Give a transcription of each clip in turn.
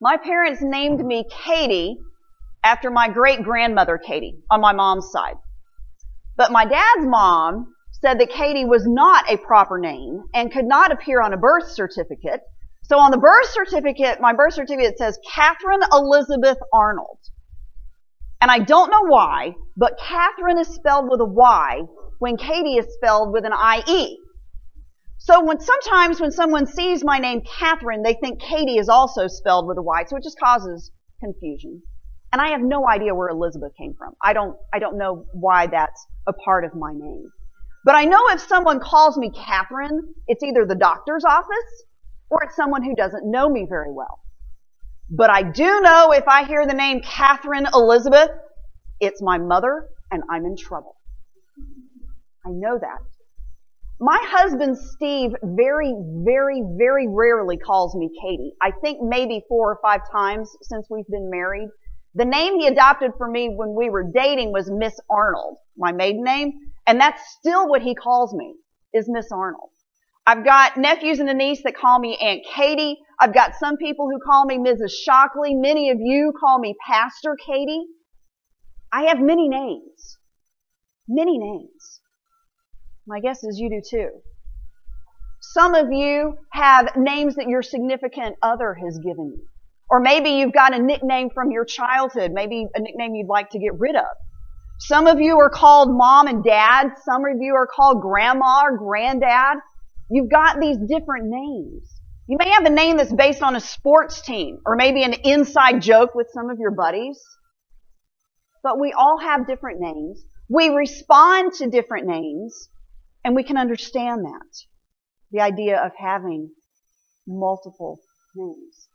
My parents named me Katie after my great grandmother Katie on my mom's side. But my dad's mom said that Katie was not a proper name and could not appear on a birth certificate. So on the birth certificate, my birth certificate says Catherine Elizabeth Arnold. And I don't know why, but Catherine is spelled with a Y when Katie is spelled with an IE. So when sometimes when someone sees my name Catherine, they think Katie is also spelled with a Y, so it just causes confusion. And I have no idea where Elizabeth came from. I don't, I don't know why that's a part of my name. But I know if someone calls me Catherine, it's either the doctor's office or it's someone who doesn't know me very well. But I do know if I hear the name Catherine Elizabeth, it's my mother and I'm in trouble. I know that. My husband Steve very, very, very rarely calls me Katie. I think maybe four or five times since we've been married. The name he adopted for me when we were dating was Miss Arnold, my maiden name, and that's still what he calls me, is Miss Arnold. I've got nephews and a niece that call me Aunt Katie. I've got some people who call me Mrs. Shockley. Many of you call me Pastor Katie. I have many names. Many names. My guess is you do too. Some of you have names that your significant other has given you. Or maybe you've got a nickname from your childhood, maybe a nickname you'd like to get rid of. Some of you are called mom and dad. Some of you are called grandma or granddad. You've got these different names. You may have a name that's based on a sports team or maybe an inside joke with some of your buddies. But we all have different names. We respond to different names and we can understand that. The idea of having multiple names.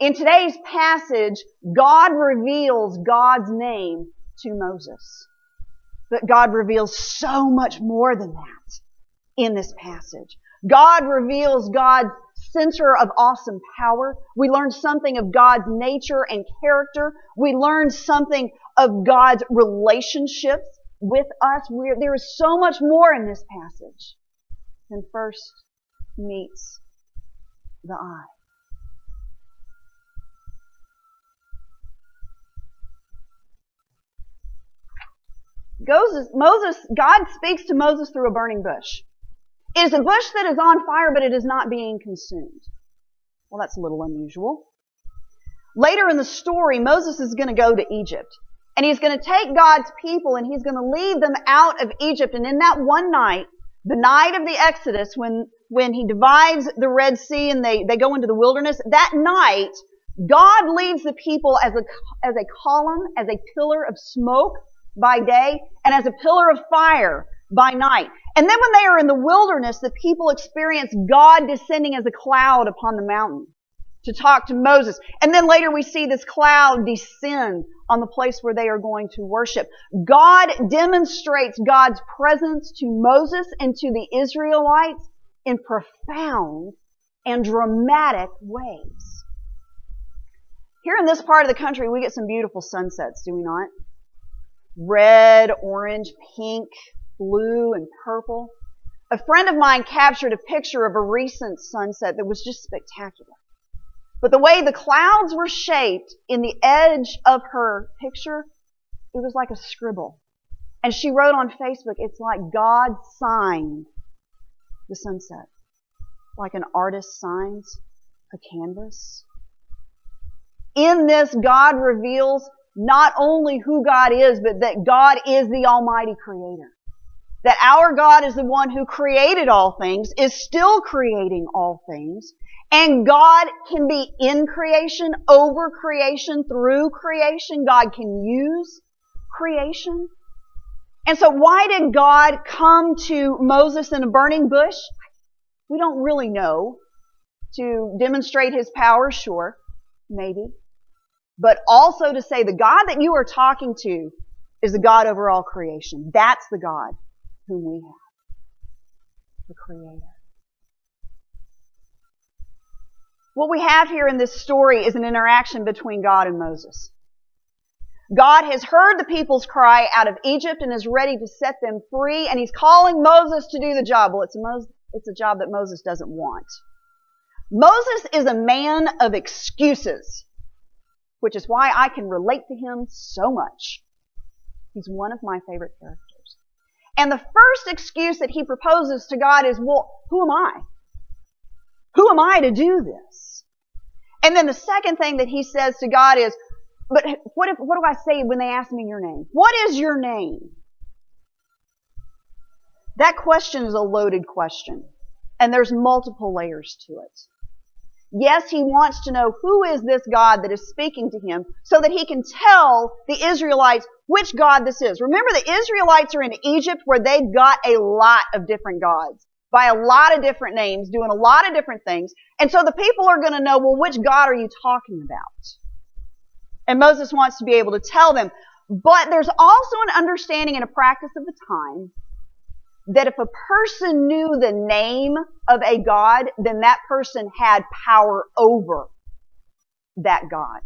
In today's passage, God reveals God's name to Moses. But God reveals so much more than that in this passage. God reveals God's center of awesome power. We learn something of God's nature and character. We learn something of God's relationships with us. There is so much more in this passage than first meets the eye. Moses, God speaks to Moses through a burning bush. It is a bush that is on fire, but it is not being consumed. Well, that's a little unusual. Later in the story, Moses is going to go to Egypt. And he's going to take God's people and he's going to lead them out of Egypt. And in that one night, the night of the Exodus, when, when he divides the Red Sea and they, they go into the wilderness, that night, God leads the people as a, as a column, as a pillar of smoke by day, and as a pillar of fire by night. And then when they are in the wilderness, the people experience God descending as a cloud upon the mountain to talk to Moses. And then later we see this cloud descend on the place where they are going to worship. God demonstrates God's presence to Moses and to the Israelites in profound and dramatic ways. Here in this part of the country, we get some beautiful sunsets, do we not? Red, orange, pink, blue, and purple. A friend of mine captured a picture of a recent sunset that was just spectacular. But the way the clouds were shaped in the edge of her picture, it was like a scribble. And she wrote on Facebook, it's like God signed the sunset. Like an artist signs a canvas. In this, God reveals not only who God is, but that God is the Almighty Creator. That our God is the one who created all things, is still creating all things, and God can be in creation, over creation, through creation. God can use creation. And so why did God come to Moses in a burning bush? We don't really know. To demonstrate his power, sure, maybe. But also to say the God that you are talking to is the God over all creation. That's the God whom we have. The Creator. What we have here in this story is an interaction between God and Moses. God has heard the people's cry out of Egypt and is ready to set them free, and he's calling Moses to do the job. Well, it's a, it's a job that Moses doesn't want. Moses is a man of excuses. which is why I can relate to him so much. He's one of my favorite characters. And the first excuse that he proposes to God is, well, who am I? Who am I to do this? And then the second thing that he says to God is, but what if, what do I say when they ask me your name? What is your name? That question is a loaded question. And there's multiple layers to it. Yes, he wants to know who is this God that is speaking to him so that he can tell the Israelites which God this is. Remember the Israelites are in Egypt where they've got a lot of different gods by a lot of different names doing a lot of different things. And so the people are going to know, well, which God are you talking about? And Moses wants to be able to tell them. But there's also an understanding and a practice of the time that if a person knew the name of a God, then that person had power over that God.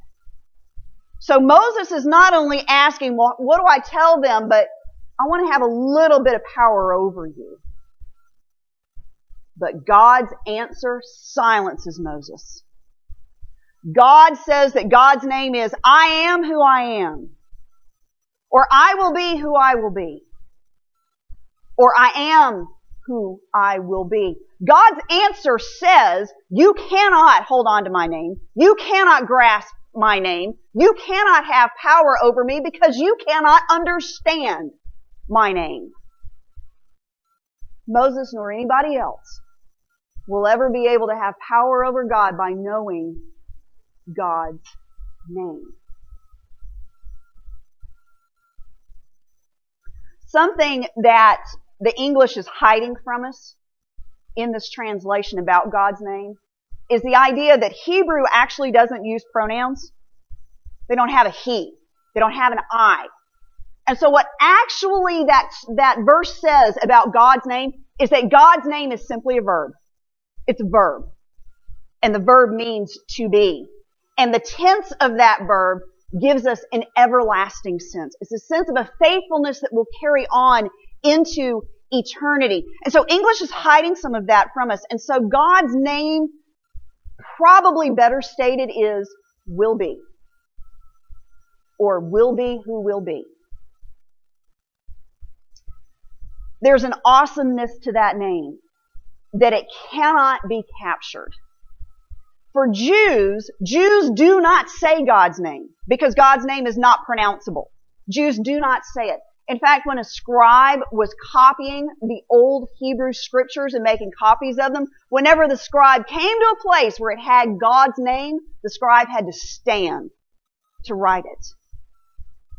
So Moses is not only asking, well, what do I tell them, but I want to have a little bit of power over you. But God's answer silences Moses. God says that God's name is, I am who I am. Or I will be who I will be or I am who I will be. God's answer says, you cannot hold on to my name. You cannot grasp my name. You cannot have power over me because you cannot understand my name. Moses nor anybody else will ever be able to have power over God by knowing God's name. Something that the English is hiding from us in this translation about God's name is the idea that Hebrew actually doesn't use pronouns. They don't have a he. They don't have an I. And so what actually that, that verse says about God's name is that God's name is simply a verb. It's a verb. And the verb means to be. And the tense of that verb gives us an everlasting sense. It's a sense of a faithfulness that will carry on into eternity. And so English is hiding some of that from us. And so God's name, probably better stated, is will be. Or will be who will be. There's an awesomeness to that name that it cannot be captured. For Jews, Jews do not say God's name because God's name is not pronounceable. Jews do not say it. In fact, when a scribe was copying the old Hebrew scriptures and making copies of them, whenever the scribe came to a place where it had God's name, the scribe had to stand to write it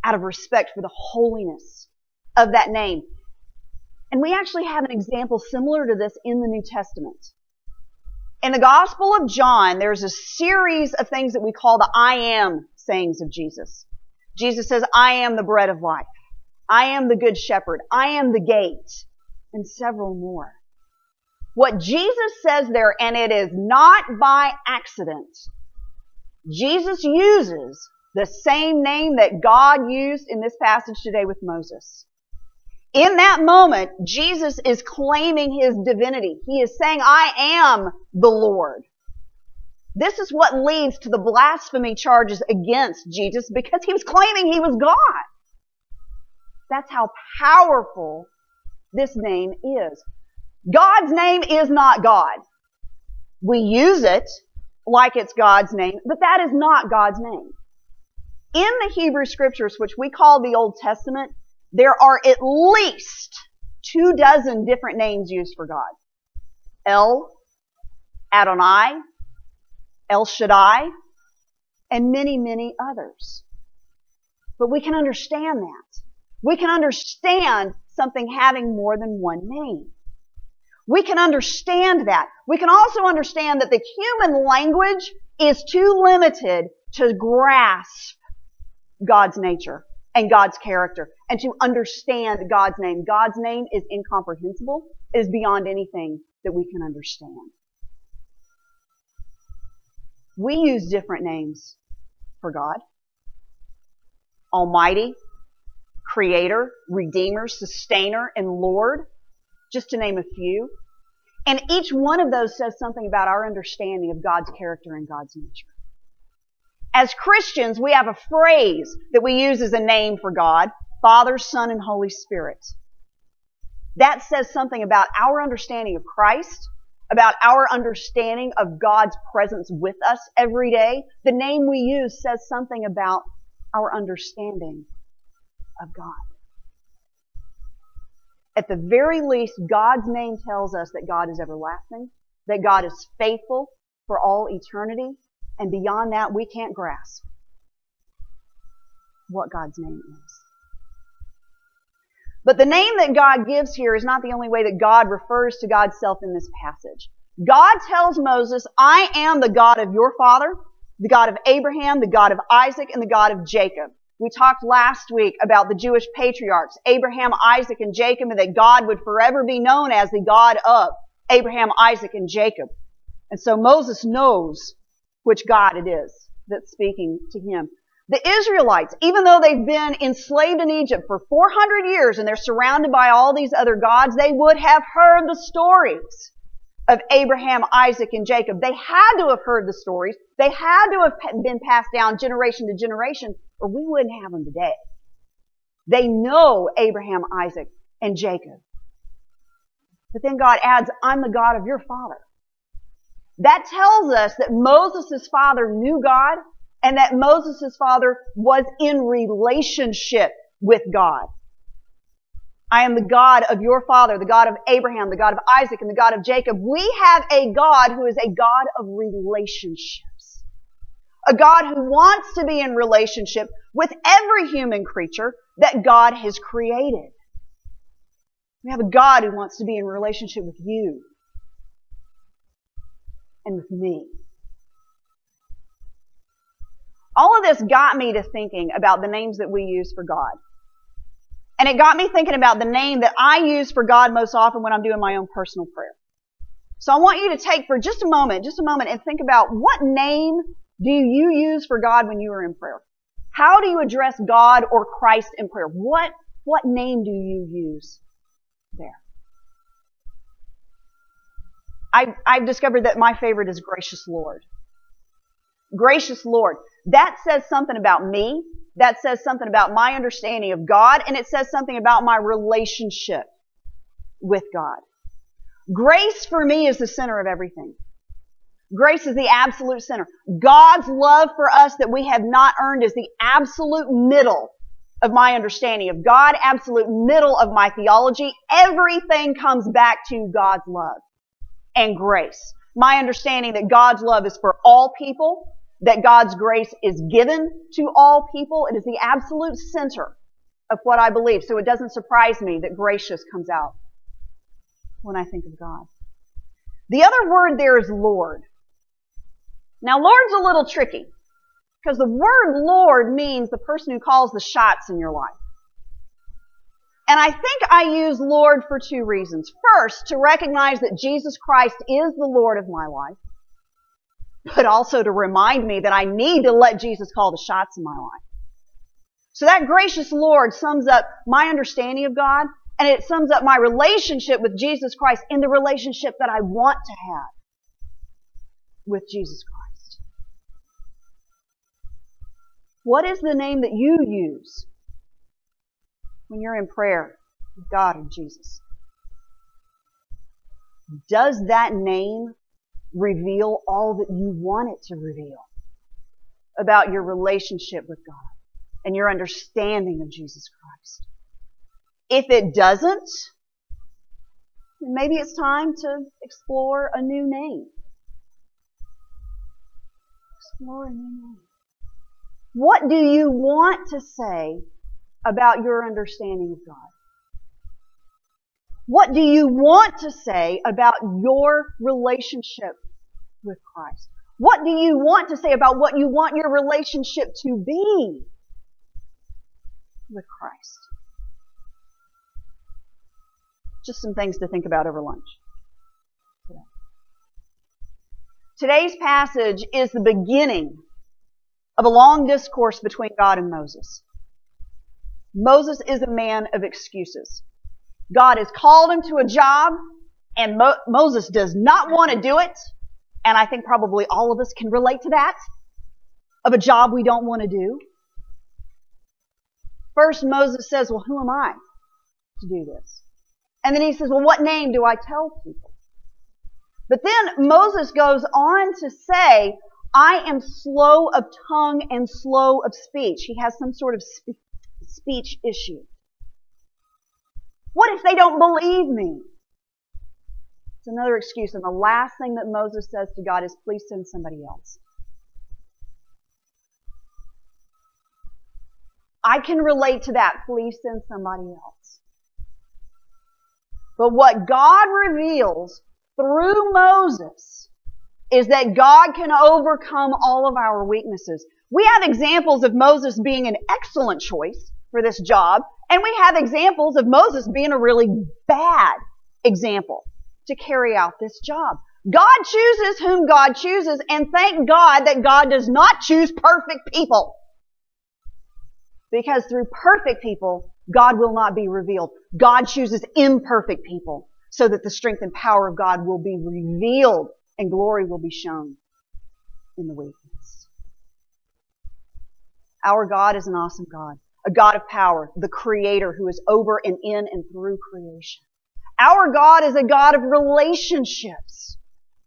out of respect for the holiness of that name. And we actually have an example similar to this in the New Testament. In the Gospel of John, there's a series of things that we call the I am sayings of Jesus. Jesus says, I am the bread of life. I am the good shepherd. I am the gate. And several more. What Jesus says there, and it is not by accident, Jesus uses the same name that God used in this passage today with Moses. In that moment, Jesus is claiming his divinity. He is saying, I am the Lord. This is what leads to the blasphemy charges against Jesus because he was claiming he was God. That's how powerful this name is. God's name is not God. We use it like it's God's name, but that is not God's name. In the Hebrew scriptures, which we call the Old Testament, there are at least two dozen different names used for God. El, Adonai, El Shaddai, and many, many others. But we can understand that we can understand something having more than one name. We can understand that. We can also understand that the human language is too limited to grasp God's nature and God's character and to understand God's name. God's name is incomprehensible. It is beyond anything that we can understand. We use different names for God. Almighty, creator, redeemer, sustainer, and Lord, just to name a few. And each one of those says something about our understanding of God's character and God's nature. As Christians, we have a phrase that we use as a name for God, Father, Son, and Holy Spirit. That says something about our understanding of Christ, about our understanding of God's presence with us every day. The name we use says something about our understanding of God. At the very least, God's name tells us that God is everlasting, that God is faithful for all eternity, and beyond that, we can't grasp what God's name is. But the name that God gives here is not the only way that God refers to God's self in this passage. God tells Moses, I am the God of your father, the God of Abraham, the God of Isaac, and the God of Jacob. We talked last week about the Jewish patriarchs, Abraham, Isaac, and Jacob, and that God would forever be known as the God of Abraham, Isaac, and Jacob. And so Moses knows which God it is that's speaking to him. The Israelites, even though they've been enslaved in Egypt for 400 years and they're surrounded by all these other gods, they would have heard the stories of Abraham, Isaac, and Jacob. They had to have heard the stories. They had to have been passed down generation to generation, or we wouldn't have them today. They know Abraham, Isaac, and Jacob. But then God adds, I'm the God of your father. That tells us that Moses' father knew God and that Moses' father was in relationship with God. I am the God of your father, the God of Abraham, the God of Isaac, and the God of Jacob. We have a God who is a God of relationships. A God who wants to be in relationship with every human creature that God has created. We have a God who wants to be in relationship with you and with me. All of this got me to thinking about the names that we use for God. And it got me thinking about the name that I use for God most often when I'm doing my own personal prayer. So I want you to take for just a moment, just a moment and think about what name do you use for God when you are in prayer? How do you address God or Christ in prayer? What, what name do you use there? I, I've discovered that my favorite is Gracious Lord. Gracious Lord. That says something about me. That says something about my understanding of God, and it says something about my relationship with God. Grace for me is the center of everything. Grace is the absolute center. God's love for us that we have not earned is the absolute middle of my understanding of God, absolute middle of my theology. Everything comes back to God's love and grace. My understanding that God's love is for all people, that God's grace is given to all people. It is the absolute center of what I believe. So it doesn't surprise me that gracious comes out when I think of God. The other word there is Lord. Now Lord's a little tricky because the word Lord means the person who calls the shots in your life. And I think I use Lord for two reasons. First, to recognize that Jesus Christ is the Lord of my life but also to remind me that I need to let Jesus call the shots in my life. So that gracious Lord sums up my understanding of God and it sums up my relationship with Jesus Christ in the relationship that I want to have with Jesus Christ. What is the name that you use when you're in prayer with God and Jesus? Does that name reveal all that you want it to reveal about your relationship with God and your understanding of Jesus Christ. If it doesn't, maybe it's time to explore a new name. Explore a new name. What do you want to say about your understanding of God? What do you want to say about your relationship with Christ? What do you want to say about what you want your relationship to be with Christ? Just some things to think about over lunch. Today's passage is the beginning of a long discourse between God and Moses. Moses is a man of excuses. God has called him to a job and Mo- Moses does not want to do it. And I think probably all of us can relate to that. of a job we don't want to do? First, Moses says, Well, who am I to do this? And then he says, Well, what name do I tell people? But then Moses goes on to say, I am slow of tongue and slow of speech. He has some sort of spe- speech issue. What if they don't believe me? It's another excuse. And the last thing that Moses says to God is, please send somebody else. I can relate to that. Please send somebody else. But what God reveals through Moses is that God can overcome all of our weaknesses. We have examples of Moses being an excellent choice for this job, and we have examples of Moses being a really bad example to carry out this job. God chooses whom God chooses, and thank God that God does not choose perfect people. Because through perfect people, God will not be revealed. God chooses imperfect people so that the strength and power of God will be revealed and glory will be shown in the weakness. Our God is an awesome God, a God of power, the creator who is over and in and through creation. Our God is a God of relationships.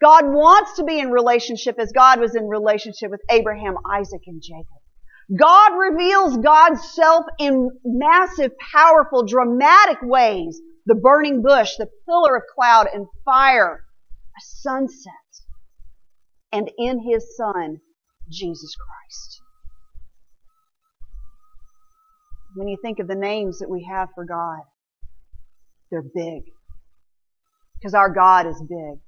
God wants to be in relationship as God was in relationship with Abraham, Isaac, and Jacob. God reveals God's self in massive, powerful, dramatic ways. The burning bush, the pillar of cloud and fire, a sunset, and in His Son, Jesus Christ. When you think of the names that we have for God, they're big. Because our God is big.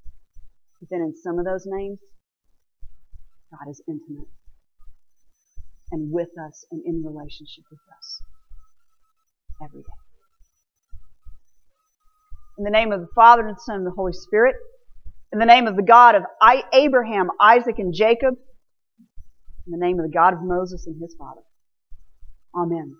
But then in some of those names, God is intimate and with us and in relationship with us every day. In the name of the Father and the Son and the Holy Spirit, in the name of the God of Abraham, Isaac, and Jacob, in the name of the God of Moses and his father. Amen.